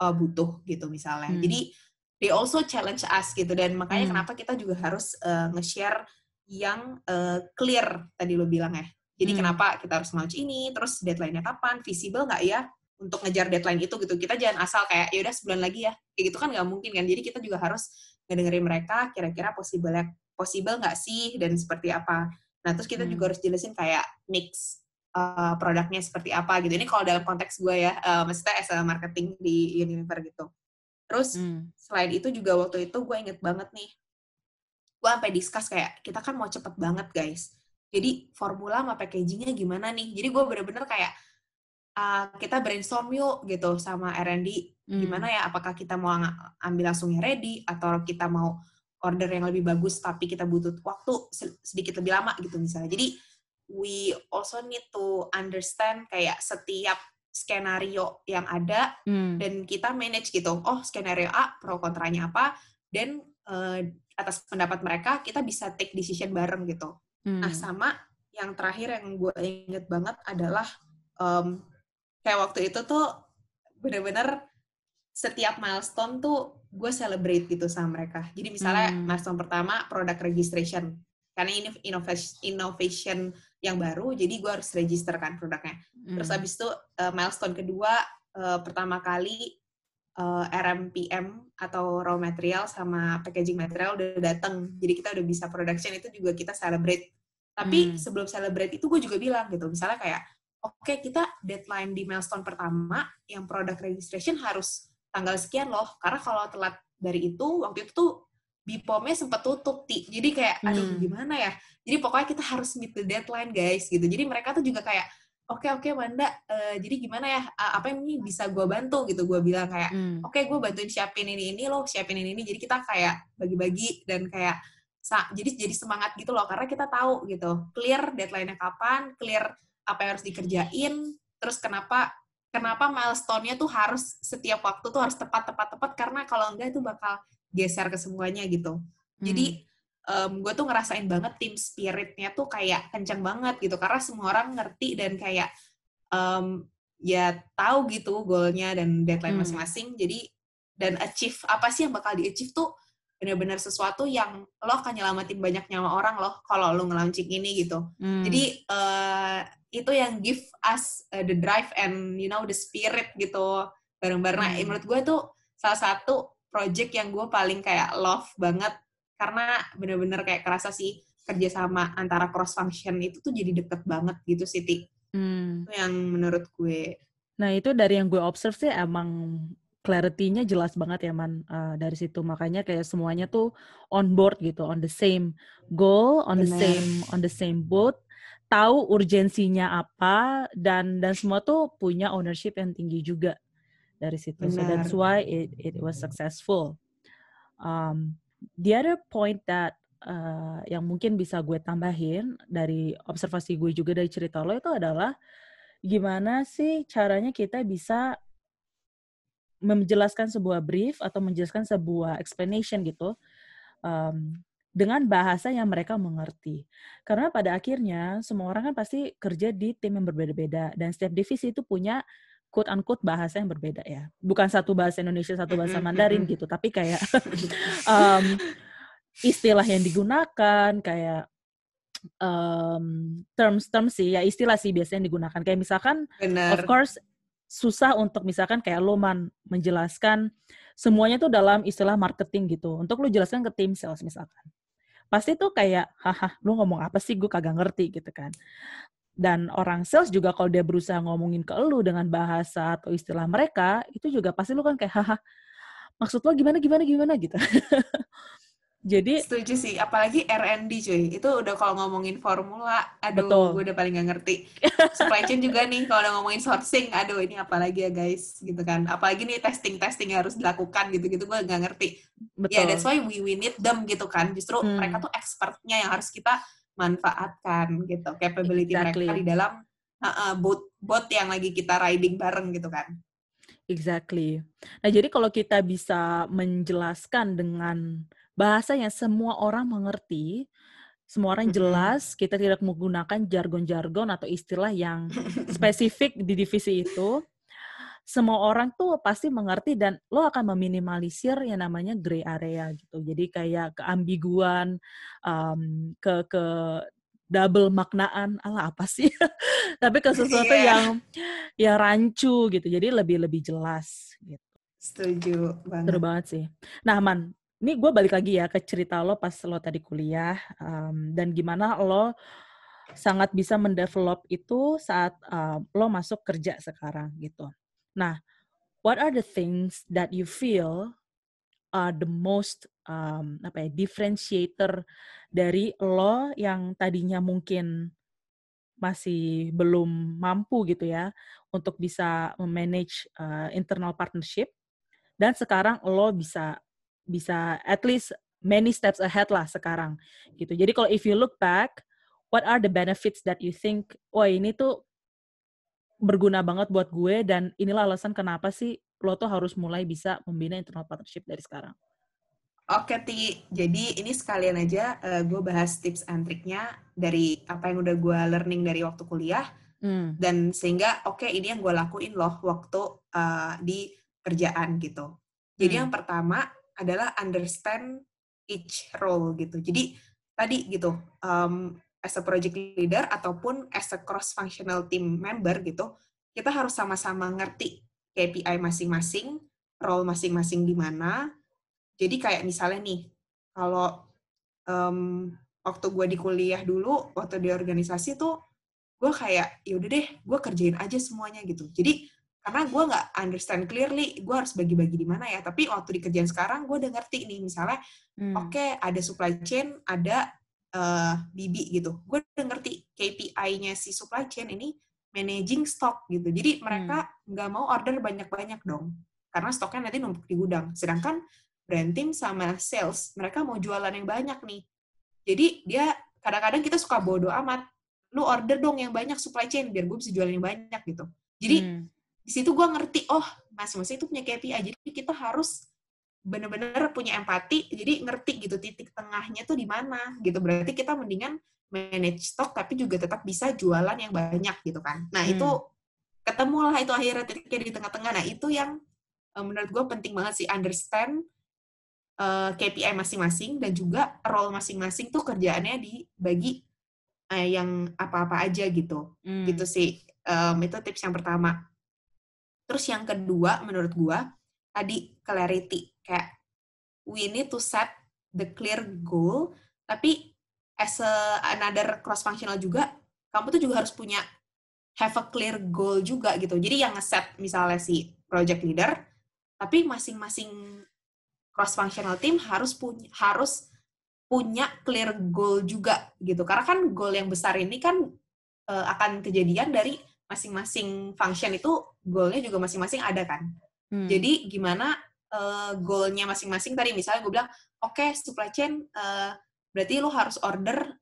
uh, butuh gitu misalnya. Hmm. Jadi they also challenge us gitu dan makanya hmm. kenapa kita juga harus uh, nge-share yang uh, clear tadi lo bilang ya. Jadi hmm. kenapa kita harus launch ini, terus deadline-nya kapan, visible nggak ya untuk ngejar deadline itu gitu. Kita jangan asal kayak ya udah sebulan lagi ya. Kayak gitu kan nggak mungkin kan. Jadi kita juga harus ngedengerin mereka kira-kira possible possible nggak sih dan seperti apa. Nah, terus kita hmm. juga harus jelasin kayak mix uh, produknya seperti apa gitu. Ini kalau dalam konteks gue ya, uh, maksudnya as a marketing di Unilever gitu. Terus hmm. selain itu juga waktu itu gue inget banget nih, gue sampai discuss kayak kita kan mau cepet banget guys. Jadi formula sama packagingnya gimana nih? Jadi gue bener-bener kayak uh, kita brainstorm yuk gitu sama R&D hmm. gimana ya? Apakah kita mau ambil langsungnya ready atau kita mau order yang lebih bagus tapi kita butuh waktu sedikit lebih lama gitu misalnya. Jadi we also need to understand kayak setiap skenario yang ada hmm. dan kita manage gitu. Oh, skenario A pro kontranya apa dan uh, atas pendapat mereka kita bisa take decision bareng gitu. Hmm. Nah, sama yang terakhir yang gue inget banget adalah um, kayak waktu itu tuh bener-bener setiap milestone tuh gue celebrate gitu sama mereka. Jadi misalnya hmm. milestone pertama product registration. Karena ini innovation, innovation yang baru, jadi gue harus register kan produknya. Hmm. Terus abis itu uh, milestone kedua, uh, pertama kali uh, RMPM atau raw material sama packaging material udah datang. Jadi kita udah bisa production itu juga kita celebrate. Tapi hmm. sebelum celebrate itu gue juga bilang gitu, misalnya kayak, oke okay, kita deadline di milestone pertama yang product registration harus tanggal sekian loh. Karena kalau telat dari itu, waktu itu tuh Bipomnya sempat tutup, Ti. Jadi kayak, aduh hmm. gimana ya? Jadi pokoknya kita harus meet the deadline, guys, gitu. Jadi mereka tuh juga kayak, oke okay, oke okay, Manda, uh, jadi gimana ya? Uh, apa yang ini bisa gue bantu gitu? Gue bilang kayak, hmm. oke okay, gue bantuin siapin ini ini loh, siapin ini ini. Jadi kita kayak bagi-bagi dan kayak jadi jadi semangat gitu loh karena kita tahu gitu clear deadline-nya kapan, clear apa yang harus dikerjain, terus kenapa kenapa milestone-nya tuh harus setiap waktu tuh harus tepat tepat tepat karena kalau enggak itu bakal geser ke semuanya gitu. Hmm. Jadi um, gue tuh ngerasain banget tim spiritnya tuh kayak kencang banget gitu karena semua orang ngerti dan kayak um, ya tahu gitu goalnya dan deadline hmm. masing-masing. Jadi dan achieve apa sih yang bakal di achieve tuh benar-benar sesuatu yang lo akan nyelamatin banyak nyawa orang loh kalau lo ngelaunching ini gitu. Hmm. Jadi uh, itu yang give us uh, the drive and you know the spirit gitu bareng-bareng. Nah, hmm. menurut gue tuh salah satu project yang gue paling kayak love banget karena bener-bener kayak kerasa sih kerjasama antara cross function itu tuh jadi deket banget gitu sih Ti. Hmm. Itu yang menurut gue. Nah itu dari yang gue observe sih emang clarity-nya jelas banget ya man uh, dari situ makanya kayak semuanya tuh on board gitu on the same goal on Bener. the same on the same boat tahu urgensinya apa dan dan semua tuh punya ownership yang tinggi juga dari situ. Benar. So that's why it it was successful. Um, the other point that uh, yang mungkin bisa gue tambahin dari observasi gue juga dari cerita lo itu adalah gimana sih caranya kita bisa menjelaskan sebuah brief atau menjelaskan sebuah explanation gitu um, dengan bahasa yang mereka mengerti. Karena pada akhirnya semua orang kan pasti kerja di tim yang berbeda-beda dan setiap divisi itu punya quote unquote bahasa yang berbeda ya. Bukan satu bahasa Indonesia, satu bahasa Mandarin gitu, tapi kayak um, istilah yang digunakan kayak um, terms-terms sih ya istilah sih biasanya yang digunakan. Kayak misalkan Bener. of course susah untuk misalkan kayak lo man menjelaskan semuanya tuh dalam istilah marketing gitu. Untuk lo jelaskan ke tim sales misalkan. Pasti tuh kayak haha lu ngomong apa sih? Gue kagak ngerti gitu kan dan orang sales juga kalau dia berusaha ngomongin ke lu dengan bahasa atau istilah mereka, itu juga pasti lu kan kayak, haha, maksud lo gimana, gimana, gimana gitu. Jadi setuju sih, apalagi R&D cuy. Itu udah kalau ngomongin formula, aduh betul. gue udah paling gak ngerti. Supply chain juga nih kalau udah ngomongin sourcing, aduh ini apalagi ya guys, gitu kan. Apalagi nih testing-testing yang harus dilakukan gitu-gitu gue gak ngerti. Betul. Ya yeah, that's why we, we need them gitu kan. Justru hmm. mereka tuh expertnya yang harus kita manfaatkan gitu capability exactly. mereka di dalam uh, uh, bot bot yang lagi kita riding bareng gitu kan. Exactly. Nah, jadi kalau kita bisa menjelaskan dengan bahasa yang semua orang mengerti, semua orang jelas, kita tidak menggunakan jargon-jargon atau istilah yang spesifik di divisi itu, semua orang tuh pasti mengerti dan lo akan meminimalisir yang namanya gray area gitu. Jadi kayak keambiguan, um, ke ke double maknaan, ala apa sih? Tapi ke sesuatu yeah. yang yang rancu gitu. Jadi lebih lebih jelas gitu. Setuju banget. Seru banget sih. Nah, Man, ini gue balik lagi ya ke cerita lo pas lo tadi kuliah um, dan gimana lo sangat bisa mendevelop itu saat uh, lo masuk kerja sekarang gitu. Nah, what are the things that you feel are the most um, apa ya differentiator dari lo yang tadinya mungkin masih belum mampu gitu ya untuk bisa memanage uh, internal partnership dan sekarang lo bisa bisa at least many steps ahead lah sekarang gitu. Jadi kalau if you look back, what are the benefits that you think, wah ini tuh berguna banget buat gue dan inilah alasan kenapa sih lo tuh harus mulai bisa membina internal partnership dari sekarang. Oke, Ti. Jadi ini sekalian aja uh, gue bahas tips and triknya dari apa yang udah gue learning dari waktu kuliah. Hmm. Dan sehingga, oke okay, ini yang gue lakuin loh waktu uh, di kerjaan gitu. Jadi hmm. yang pertama adalah understand each role gitu. Jadi tadi gitu, um, as a project leader ataupun as a cross-functional team member gitu, kita harus sama-sama ngerti KPI masing-masing, role masing-masing di mana, jadi kayak misalnya nih, kalau um, waktu gue di kuliah dulu, waktu di organisasi tuh, gue kayak, ya udah deh, gue kerjain aja semuanya gitu. Jadi karena gue nggak understand clearly, gue harus bagi-bagi di mana ya. Tapi waktu di kerjaan sekarang, gue udah ngerti nih, misalnya, hmm. oke okay, ada supply chain, ada uh, BB gitu. Gue udah ngerti KPI-nya si supply chain ini managing stock gitu. Jadi mereka hmm. nggak hmm. mau order banyak-banyak dong, karena stoknya nanti numpuk di gudang. Sedangkan brand team sama sales, mereka mau jualan yang banyak nih. Jadi dia kadang-kadang kita suka bodoh amat. Lu order dong yang banyak supply chain biar gue bisa jualan yang banyak gitu. Jadi hmm. di situ gue ngerti, oh masing-masing itu punya KPI. Jadi kita harus bener-bener punya empati, jadi ngerti gitu titik tengahnya tuh di mana gitu. Berarti kita mendingan manage stock tapi juga tetap bisa jualan yang banyak gitu kan. Nah hmm. itu ketemulah itu akhirnya titiknya di tengah-tengah. Nah itu yang eh, menurut gue penting banget sih understand uh, eh, KPI masing-masing dan juga role masing-masing tuh kerjaannya dibagi uh, yang apa-apa aja gitu. Hmm. Gitu sih. Um, itu tips yang pertama. Terus yang kedua menurut gua tadi clarity kayak we need to set the clear goal tapi as a, another cross functional juga kamu tuh juga harus punya have a clear goal juga gitu. Jadi yang nge-set misalnya si project leader tapi masing-masing cross functional team harus punya harus punya clear goal juga gitu karena kan goal yang besar ini kan uh, akan kejadian dari masing-masing function itu goalnya juga masing-masing ada kan hmm. jadi gimana uh, goalnya masing-masing tadi misalnya gue bilang oke okay, supply chain uh, berarti lo harus order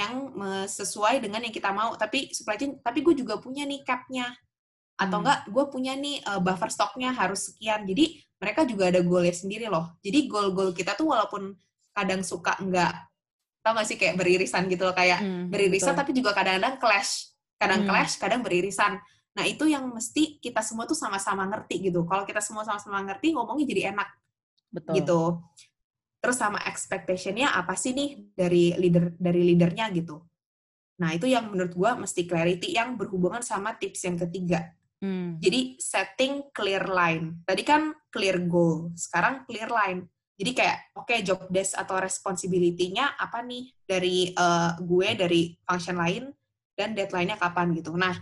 yang sesuai dengan yang kita mau tapi supply chain tapi gue juga punya nih capnya atau hmm. enggak gue punya nih uh, buffer stoknya harus sekian jadi mereka juga ada goalnya sendiri loh. Jadi goal-goal kita tuh walaupun kadang suka enggak, tau gak sih kayak beririsan gitu loh, kayak hmm, beririsan betul. tapi juga kadang-kadang clash. Kadang hmm. clash, kadang beririsan. Nah itu yang mesti kita semua tuh sama-sama ngerti gitu. Kalau kita semua sama-sama ngerti, ngomongnya jadi enak. Betul. Gitu. Terus sama expectation-nya apa sih nih dari leader dari leadernya gitu. Nah itu yang menurut gue mesti clarity yang berhubungan sama tips yang ketiga Hmm. Jadi setting clear line. Tadi kan clear goal, sekarang clear line. Jadi kayak oke okay, job desk atau responsibility-nya apa nih dari uh, gue dari function lain dan deadline-nya kapan gitu. Nah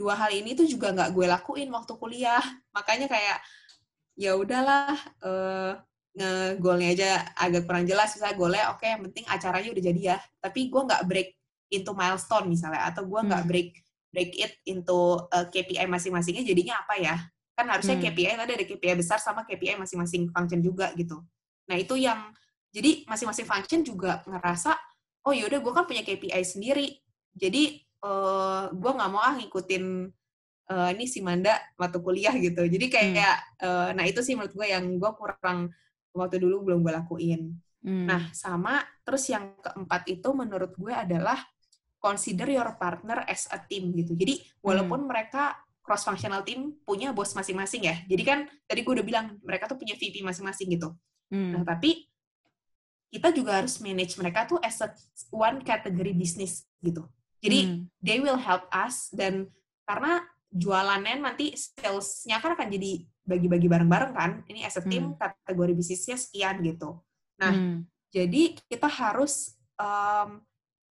dua hal ini tuh juga nggak gue lakuin waktu kuliah. Makanya kayak ya udahlah uh, nge goalnya aja agak kurang jelas misalnya goalnya oke okay, yang penting acaranya udah jadi ya tapi gue nggak break into milestone misalnya atau gue nggak hmm. break break it into uh, KPI masing-masingnya jadinya apa ya? Kan harusnya hmm. KPI tadi ada KPI besar sama KPI masing-masing function juga gitu. Nah itu yang jadi masing-masing function juga ngerasa oh yaudah gue kan punya KPI sendiri, jadi uh, eh, gue nggak mau ah ngikutin uh, ini si Manda waktu kuliah gitu. Jadi kayak hmm. uh, nah itu sih menurut gue yang gue kurang waktu dulu belum gue lakuin. Hmm. Nah sama terus yang keempat itu menurut gue adalah consider your partner as a team gitu. Jadi walaupun hmm. mereka cross functional team punya bos masing-masing ya. Jadi kan tadi gue udah bilang mereka tuh punya VP masing-masing gitu. Hmm. Nah, tapi kita juga harus manage mereka tuh as a one category business gitu. Jadi hmm. they will help us dan karena jualannya nanti salesnya kan akan jadi bagi-bagi bareng-bareng kan. Ini as a team hmm. kategori bisnisnya sekian gitu. Nah, hmm. jadi kita harus um,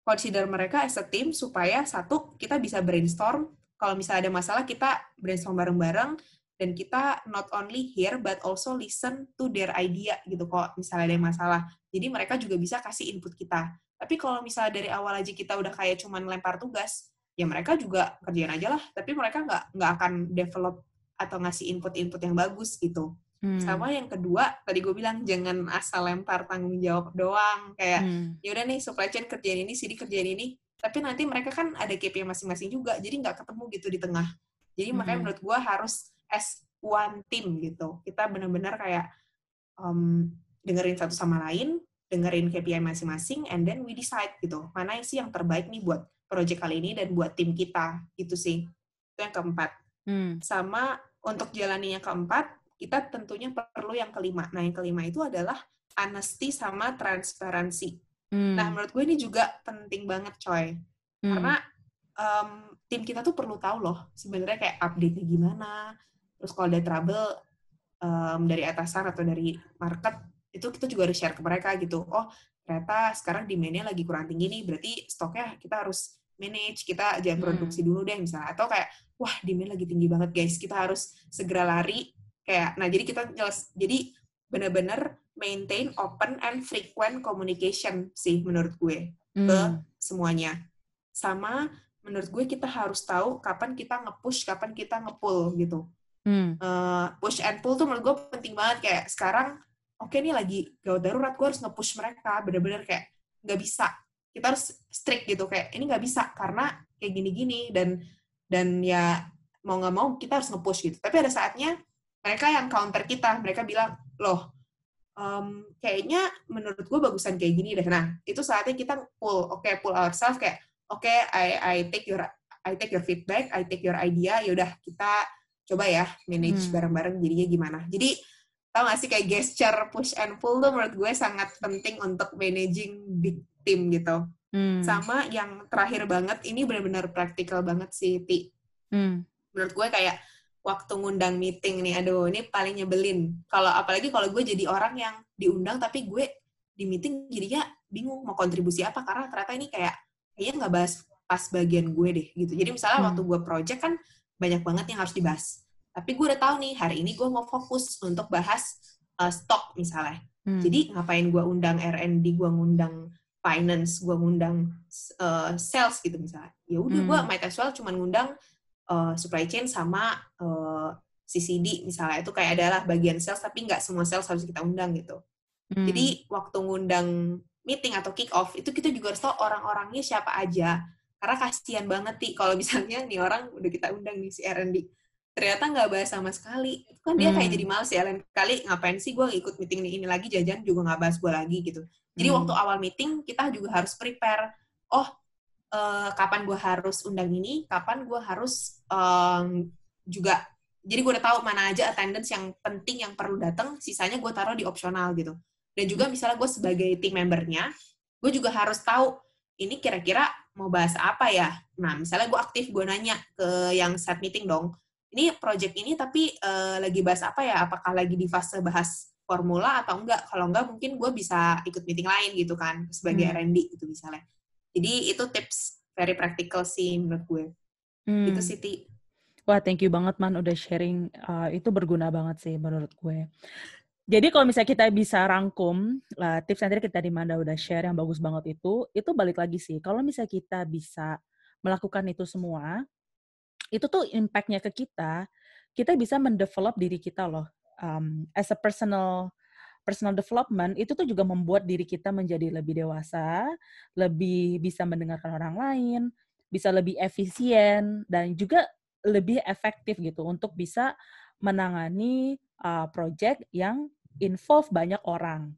consider mereka as a team supaya satu kita bisa brainstorm kalau misalnya ada masalah kita brainstorm bareng-bareng dan kita not only hear but also listen to their idea gitu kok misalnya ada yang masalah. Jadi mereka juga bisa kasih input kita. Tapi kalau misalnya dari awal aja kita udah kayak cuman lempar tugas, ya mereka juga kerjain aja lah. Tapi mereka nggak nggak akan develop atau ngasih input-input yang bagus gitu. Hmm. Sama yang kedua, tadi gue bilang jangan asal lempar tanggung jawab doang. Kayak, hmm. ya udah nih supply chain kerjain ini, sini kerjain ini. Tapi nanti mereka kan ada KPI masing-masing juga, jadi nggak ketemu gitu di tengah. Jadi hmm. makanya menurut gue harus as one team gitu. Kita benar-benar kayak um, dengerin satu sama lain, dengerin KPI masing-masing, and then we decide gitu. Mana sih yang terbaik nih buat project kali ini dan buat tim kita. Itu sih. Itu yang keempat. Hmm. Sama untuk jalani yang keempat, kita tentunya perlu yang kelima. Nah, yang kelima itu adalah honesty sama transparansi. Hmm. Nah, menurut gue ini juga penting banget, coy. Hmm. Karena um, tim kita tuh perlu tahu loh, sebenarnya kayak update-nya gimana. Terus kalau ada trouble um, dari atasan atau dari market, itu kita juga harus share ke mereka gitu. Oh, ternyata sekarang demand-nya lagi kurang tinggi nih, berarti stoknya kita harus manage, kita jangan hmm. produksi dulu deh misalnya. Atau kayak, wah demand lagi tinggi banget guys, kita harus segera lari kayak nah jadi kita jelas jadi benar-benar maintain open and frequent communication sih menurut gue hmm. ke semuanya sama menurut gue kita harus tahu kapan kita nge-push kapan kita nge-pull gitu hmm. uh, push and pull tuh menurut gue penting banget kayak sekarang oke okay nih lagi gawat darurat gue harus nge-push mereka bener-bener kayak nggak bisa. Kita harus strict gitu kayak ini nggak bisa karena kayak gini-gini dan dan ya mau nggak mau kita harus nge-push gitu. Tapi ada saatnya mereka yang counter kita mereka bilang loh um, kayaknya menurut gue bagusan kayak gini deh. Nah itu saatnya kita pull oke okay, pull ourselves kayak oke okay, I I take your I take your feedback I take your idea yaudah kita coba ya manage hmm. bareng-bareng jadinya gimana. Jadi tau gak sih kayak gesture push and pull tuh menurut gue sangat penting untuk managing big team gitu hmm. sama yang terakhir banget ini benar-benar praktikal banget sih Ti hmm. menurut gue kayak waktu ngundang meeting nih, aduh ini paling nyebelin. Kalau apalagi kalau gue jadi orang yang diundang tapi gue di meeting jadinya bingung mau kontribusi apa karena ternyata ini kayak kayaknya nggak bahas pas bagian gue deh gitu. Jadi misalnya hmm. waktu gue project kan banyak banget yang harus dibahas. Tapi gue udah tahu nih hari ini gue mau fokus untuk bahas uh, stok misalnya. Hmm. Jadi ngapain gue undang R&D, gue ngundang finance, gue ngundang uh, sales gitu misalnya. Ya udah hmm. gue might as well cuma ngundang uh, supply chain sama uh, eh, CCD misalnya itu kayak adalah bagian sales tapi nggak semua sales harus kita undang gitu. Hmm. Jadi waktu ngundang meeting atau kick off itu kita juga harus tahu orang-orangnya siapa aja. Karena kasihan banget nih kalau misalnya nih orang udah kita undang nih si R&D ternyata nggak bahas sama sekali. Itu kan dia hmm. kayak jadi males ya lain kali ngapain sih gue ikut meeting ini lagi jajan juga nggak bahas gue lagi gitu. Jadi hmm. waktu awal meeting kita juga harus prepare. Oh uh, kapan gue harus undang ini, kapan gue harus um, juga jadi gue udah tahu mana aja attendance yang penting yang perlu datang, sisanya gue taruh di opsional gitu. Dan juga misalnya gue sebagai team membernya, gue juga harus tahu ini kira-kira mau bahas apa ya. Nah, misalnya gue aktif, gue nanya ke yang set meeting dong, ini project ini tapi uh, lagi bahas apa ya? Apakah lagi di fase bahas formula atau enggak? Kalau enggak mungkin gue bisa ikut meeting lain gitu kan, sebagai hmm. R&D gitu misalnya. Jadi itu tips very practical sih menurut gue. Hmm. Itu sih, Ti. Wah, thank you banget, Man, udah sharing. Uh, itu berguna banget sih menurut gue. Jadi kalau misalnya kita bisa rangkum uh, tips yang tadi kita di Manda udah share yang bagus banget itu, itu balik lagi sih. Kalau misalnya kita bisa melakukan itu semua, itu tuh impact-nya ke kita, kita bisa mendevelop diri kita loh. Um, as a personal personal development itu tuh juga membuat diri kita menjadi lebih dewasa, lebih bisa mendengarkan orang lain, bisa lebih efisien dan juga lebih efektif gitu untuk bisa menangani uh, project yang involve banyak orang.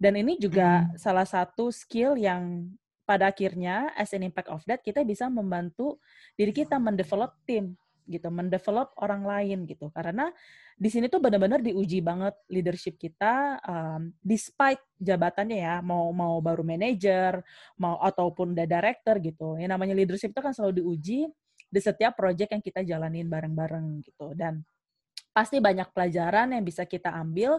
Dan ini juga hmm. salah satu skill yang pada akhirnya as an impact of that kita bisa membantu diri kita mendevelop tim gitu, mendevelop orang lain gitu. Karena di sini tuh benar-benar diuji banget leadership kita um, despite jabatannya ya mau mau baru manager mau ataupun udah director gitu. Yang namanya leadership itu kan selalu diuji di setiap project yang kita jalanin bareng-bareng gitu. Dan pasti banyak pelajaran yang bisa kita ambil.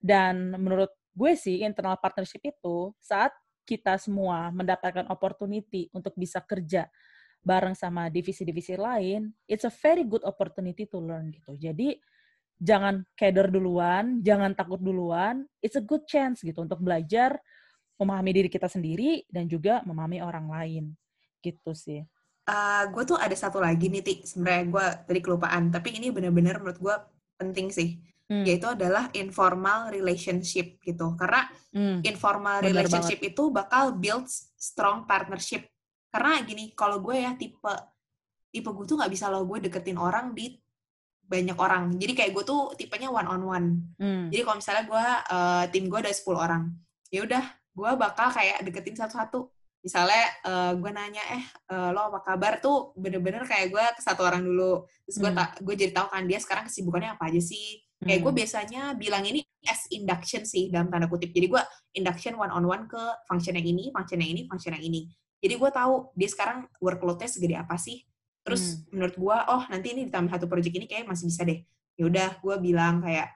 Dan menurut gue sih internal partnership itu saat kita semua mendapatkan opportunity untuk bisa kerja bareng sama divisi-divisi lain, it's a very good opportunity to learn gitu. Jadi jangan keder duluan, jangan takut duluan. It's a good chance gitu untuk belajar memahami diri kita sendiri dan juga memahami orang lain. Gitu sih. Uh, eh, gue tuh ada satu lagi nih, Ti. Sebenarnya gue tadi kelupaan, tapi ini benar-benar menurut gue penting sih. Hmm. Yaitu adalah informal relationship gitu. Karena hmm. informal Bener relationship banget. itu bakal build strong partnership. Karena gini, kalau gue ya tipe tipe gue tuh nggak bisa lo gue deketin orang di banyak orang. Jadi kayak gue tuh tipenya one on one. Hmm. Jadi kalau misalnya gue uh, tim gue ada 10 orang, ya udah gue bakal kayak deketin satu-satu. Misalnya uh, gue nanya eh uh, lo apa kabar tuh bener-bener kayak gue ke satu orang dulu. Terus gue hmm. gue jadi tahu kan dia sekarang kesibukannya apa aja sih. Kayak gue hmm. biasanya bilang ini as induction sih dalam tanda kutip. Jadi gue induction one on one ke function yang ini, function yang ini, function yang ini. Jadi gue tahu dia sekarang workloadnya segede apa sih terus hmm. menurut gue oh nanti ini ditambah satu project ini kayak masih bisa deh ya udah gue bilang kayak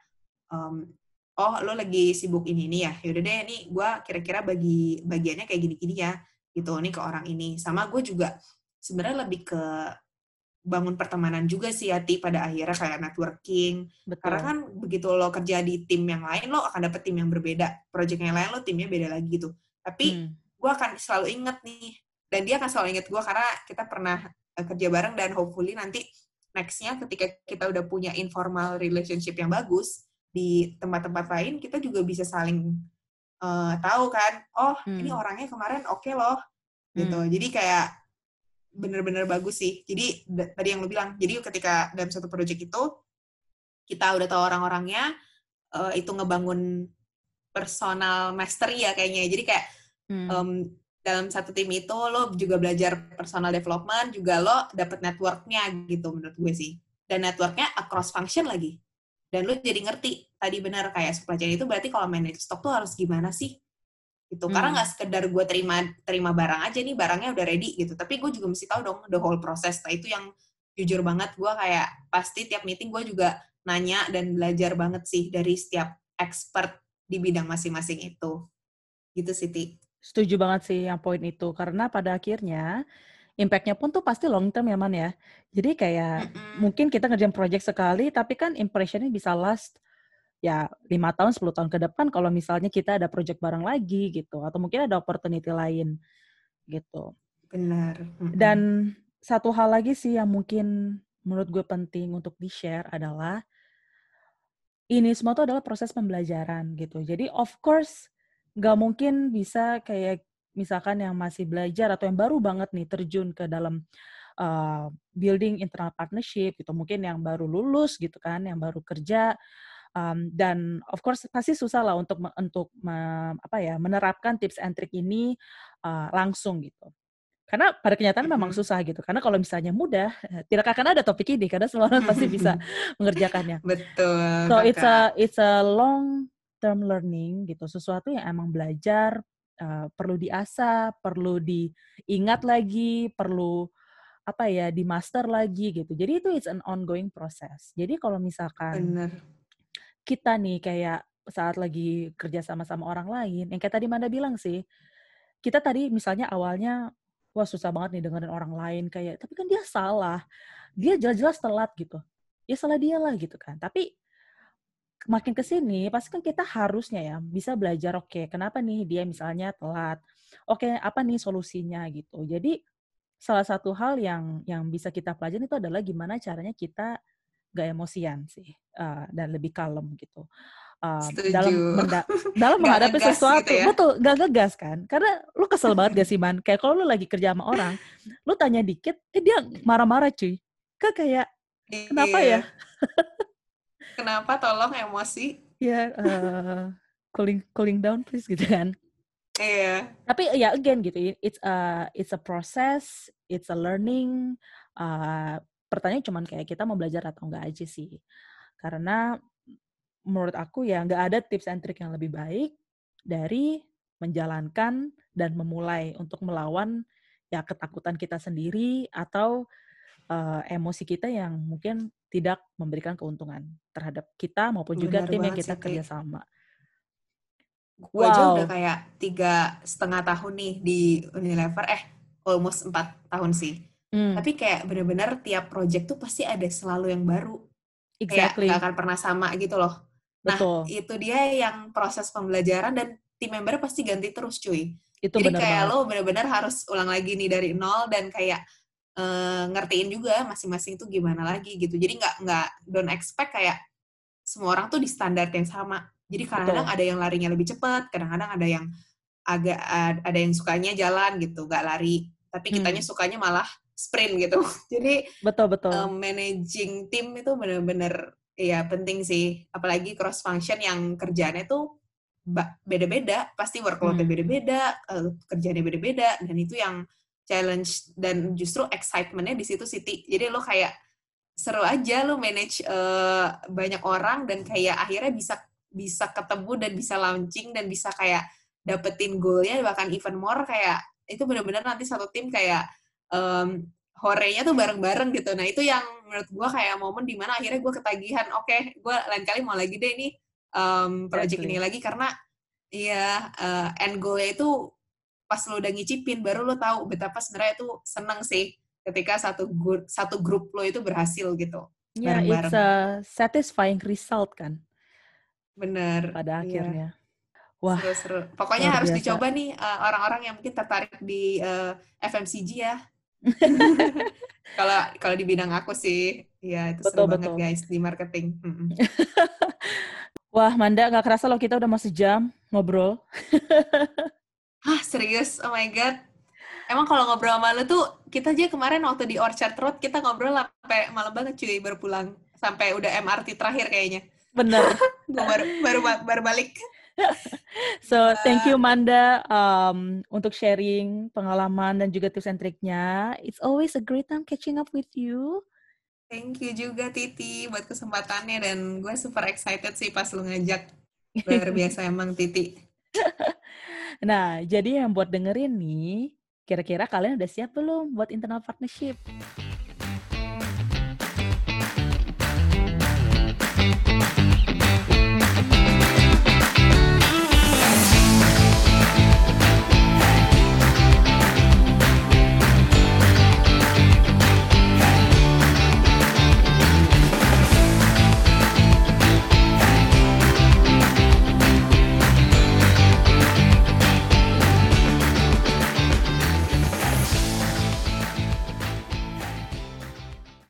um, oh lo lagi sibuk ini ini ya yaudah deh ini gue kira-kira bagi bagiannya kayak gini-gini ya gitu nih ke orang ini sama gue juga sebenarnya lebih ke bangun pertemanan juga sih hati pada akhirnya kayak networking Betul. karena kan begitu lo kerja di tim yang lain lo akan dapet tim yang berbeda project yang lain lo timnya beda lagi gitu tapi hmm. gue akan selalu inget nih dan dia akan selalu inget gue karena kita pernah Eh, kerja bareng dan hopefully nanti nextnya ketika kita udah punya informal relationship yang bagus di tempat-tempat lain kita juga bisa saling uh, tahu kan oh hmm. ini orangnya kemarin oke okay loh gitu hmm. jadi kayak bener-bener bagus sih jadi tadi yang lo bilang jadi ketika dalam satu project itu kita udah tahu orang-orangnya uh, itu ngebangun personal mastery ya kayaknya jadi kayak hmm. um, dalam satu tim itu lo juga belajar personal development, juga lo dapet networknya gitu menurut gue sih. Dan networknya across function lagi. Dan lo jadi ngerti tadi benar kayak supply chain itu berarti kalau manage stock tuh harus gimana sih? Gitu. Hmm. Karena nggak sekedar gue terima terima barang aja nih barangnya udah ready gitu. Tapi gue juga mesti tahu dong the whole process. Nah itu yang jujur banget gue kayak pasti tiap meeting gue juga nanya dan belajar banget sih dari setiap expert di bidang masing-masing itu. Gitu sih, Ti. Setuju banget sih yang poin itu karena pada akhirnya impact-nya pun tuh pasti long term ya man ya. Jadi kayak mm-hmm. mungkin kita ngerjain project sekali tapi kan impressionnya bisa last ya lima tahun 10 tahun ke depan kalau misalnya kita ada project bareng lagi gitu atau mungkin ada opportunity lain gitu. Benar. Mm-hmm. Dan satu hal lagi sih yang mungkin menurut gue penting untuk di-share adalah ini semua itu adalah proses pembelajaran gitu. Jadi of course nggak mungkin bisa kayak misalkan yang masih belajar atau yang baru banget nih terjun ke dalam uh, building internal partnership gitu mungkin yang baru lulus gitu kan yang baru kerja um, dan of course pasti susah lah untuk untuk me, apa ya menerapkan tips and trick ini uh, langsung gitu karena pada kenyataan memang susah gitu karena kalau misalnya mudah eh, tidak akan ada topik ini karena semua orang pasti bisa mengerjakannya betul so it's a it's a long term learning gitu, sesuatu yang emang belajar uh, perlu diasah, perlu diingat lagi, perlu apa ya, di master lagi gitu. Jadi itu it's an ongoing process. Jadi kalau misalkan Bener. Kita nih kayak saat lagi kerja sama sama orang lain, yang kayak tadi Manda bilang sih, kita tadi misalnya awalnya wah susah banget nih dengerin orang lain kayak tapi kan dia salah. Dia jelas-jelas telat gitu. Ya salah dia lah gitu kan. Tapi makin ke sini pasti kan kita harusnya ya bisa belajar oke okay, kenapa nih dia misalnya telat oke okay, apa nih solusinya gitu jadi salah satu hal yang yang bisa kita pelajari itu adalah gimana caranya kita gak emosian sih uh, dan lebih kalem gitu. Uh, dalam menda dalam menghadapi sesuatu gitu ya? betul gak gegas kan? Karena lu kesel banget gak sih man? Kayak kalau lu lagi kerja sama orang lu tanya dikit eh dia marah-marah cuy. Kan kayak kenapa ya? Kenapa tolong emosi? Ya yeah, uh, cooling cooling down please gitu kan. Iya. Yeah. tapi ya again gitu it's a it's a process it's a learning uh, pertanyaan cuman kayak kita mau belajar atau enggak aja sih karena menurut aku ya nggak ada tips and trick yang lebih baik dari menjalankan dan memulai untuk melawan ya ketakutan kita sendiri atau uh, emosi kita yang mungkin tidak memberikan keuntungan terhadap kita maupun juga Benar tim yang kita kerjasama. Gue wow. aja udah kayak tiga setengah tahun nih di Unilever, eh almost empat tahun sih. Hmm. Tapi kayak bener-bener tiap project tuh pasti ada selalu yang baru. Exactly. Kayak nggak akan pernah sama gitu loh. Nah, Betul. itu dia yang proses pembelajaran dan tim member pasti ganti terus cuy. Itu Jadi benar kayak banget. lo bener-bener harus ulang lagi nih dari nol dan kayak eh, ngertiin juga masing-masing tuh gimana lagi gitu. Jadi nggak nggak don't expect kayak semua orang tuh di standar yang sama. Jadi kadang-kadang ada yang larinya lebih cepat, kadang-kadang ada yang agak ad- ada yang sukanya jalan gitu, nggak lari. Tapi kitanya Hmm. sukanya malah sprint gitu. Jadi Betul betul. um, managing tim itu bener-bener ya penting sih. Apalagi cross function yang kerjaannya tuh beda-beda, pasti workload-nya Hmm. beda-beda, eh, kerjaannya beda-beda, dan itu yang challenge dan justru excitement-nya di situ Siti. Jadi lo kayak seru aja lo manage eh, banyak orang dan kayak akhirnya bisa bisa ketemu dan bisa launching dan bisa kayak dapetin goalnya bahkan even more kayak itu benar-benar nanti satu tim kayak em, horenya tuh bareng-bareng gitu. Nah itu yang menurut gue kayak momen di mana akhirnya gue ketagihan, oke gue lain kali mau lagi deh nih em, project Exactly. ini lagi karena iya eh, end goalnya itu pas lo udah ngicipin baru lo tahu betapa sebenarnya itu seneng sih ketika satu grup satu grup lo itu berhasil gitu Ya, it's bareng-bareng. a satisfying result kan bener pada Iya. akhirnya. Wah, seru-seru pokoknya luar harus biasa. dicoba nih eh, orang-orang yang mungkin tertarik di eh, FMCG ya kalau kalau di bidang aku sih ya itu Betul, seru banget betul. guys di marketing. Wah, Manda, nggak kerasa loh kita udah mau sejam ngobrol. Hah serius oh my god Emang kalau ngobrol sama lu tuh, kita aja kemarin waktu di Orchard Road, kita ngobrol sampai malam banget cuy, baru pulang. Sampai udah MRT terakhir kayaknya. Bener. Gue baru, baru, baru balik. So, thank you Manda um, untuk sharing pengalaman dan juga tips and triknya. It's always a great time catching up with you. Thank you juga Titi buat kesempatannya dan gue super excited sih pas lu ngajak. Luar biasa emang Titi. Nah, jadi yang buat dengerin nih, kira-kira kalian udah siap belum buat internal partnership? Bye.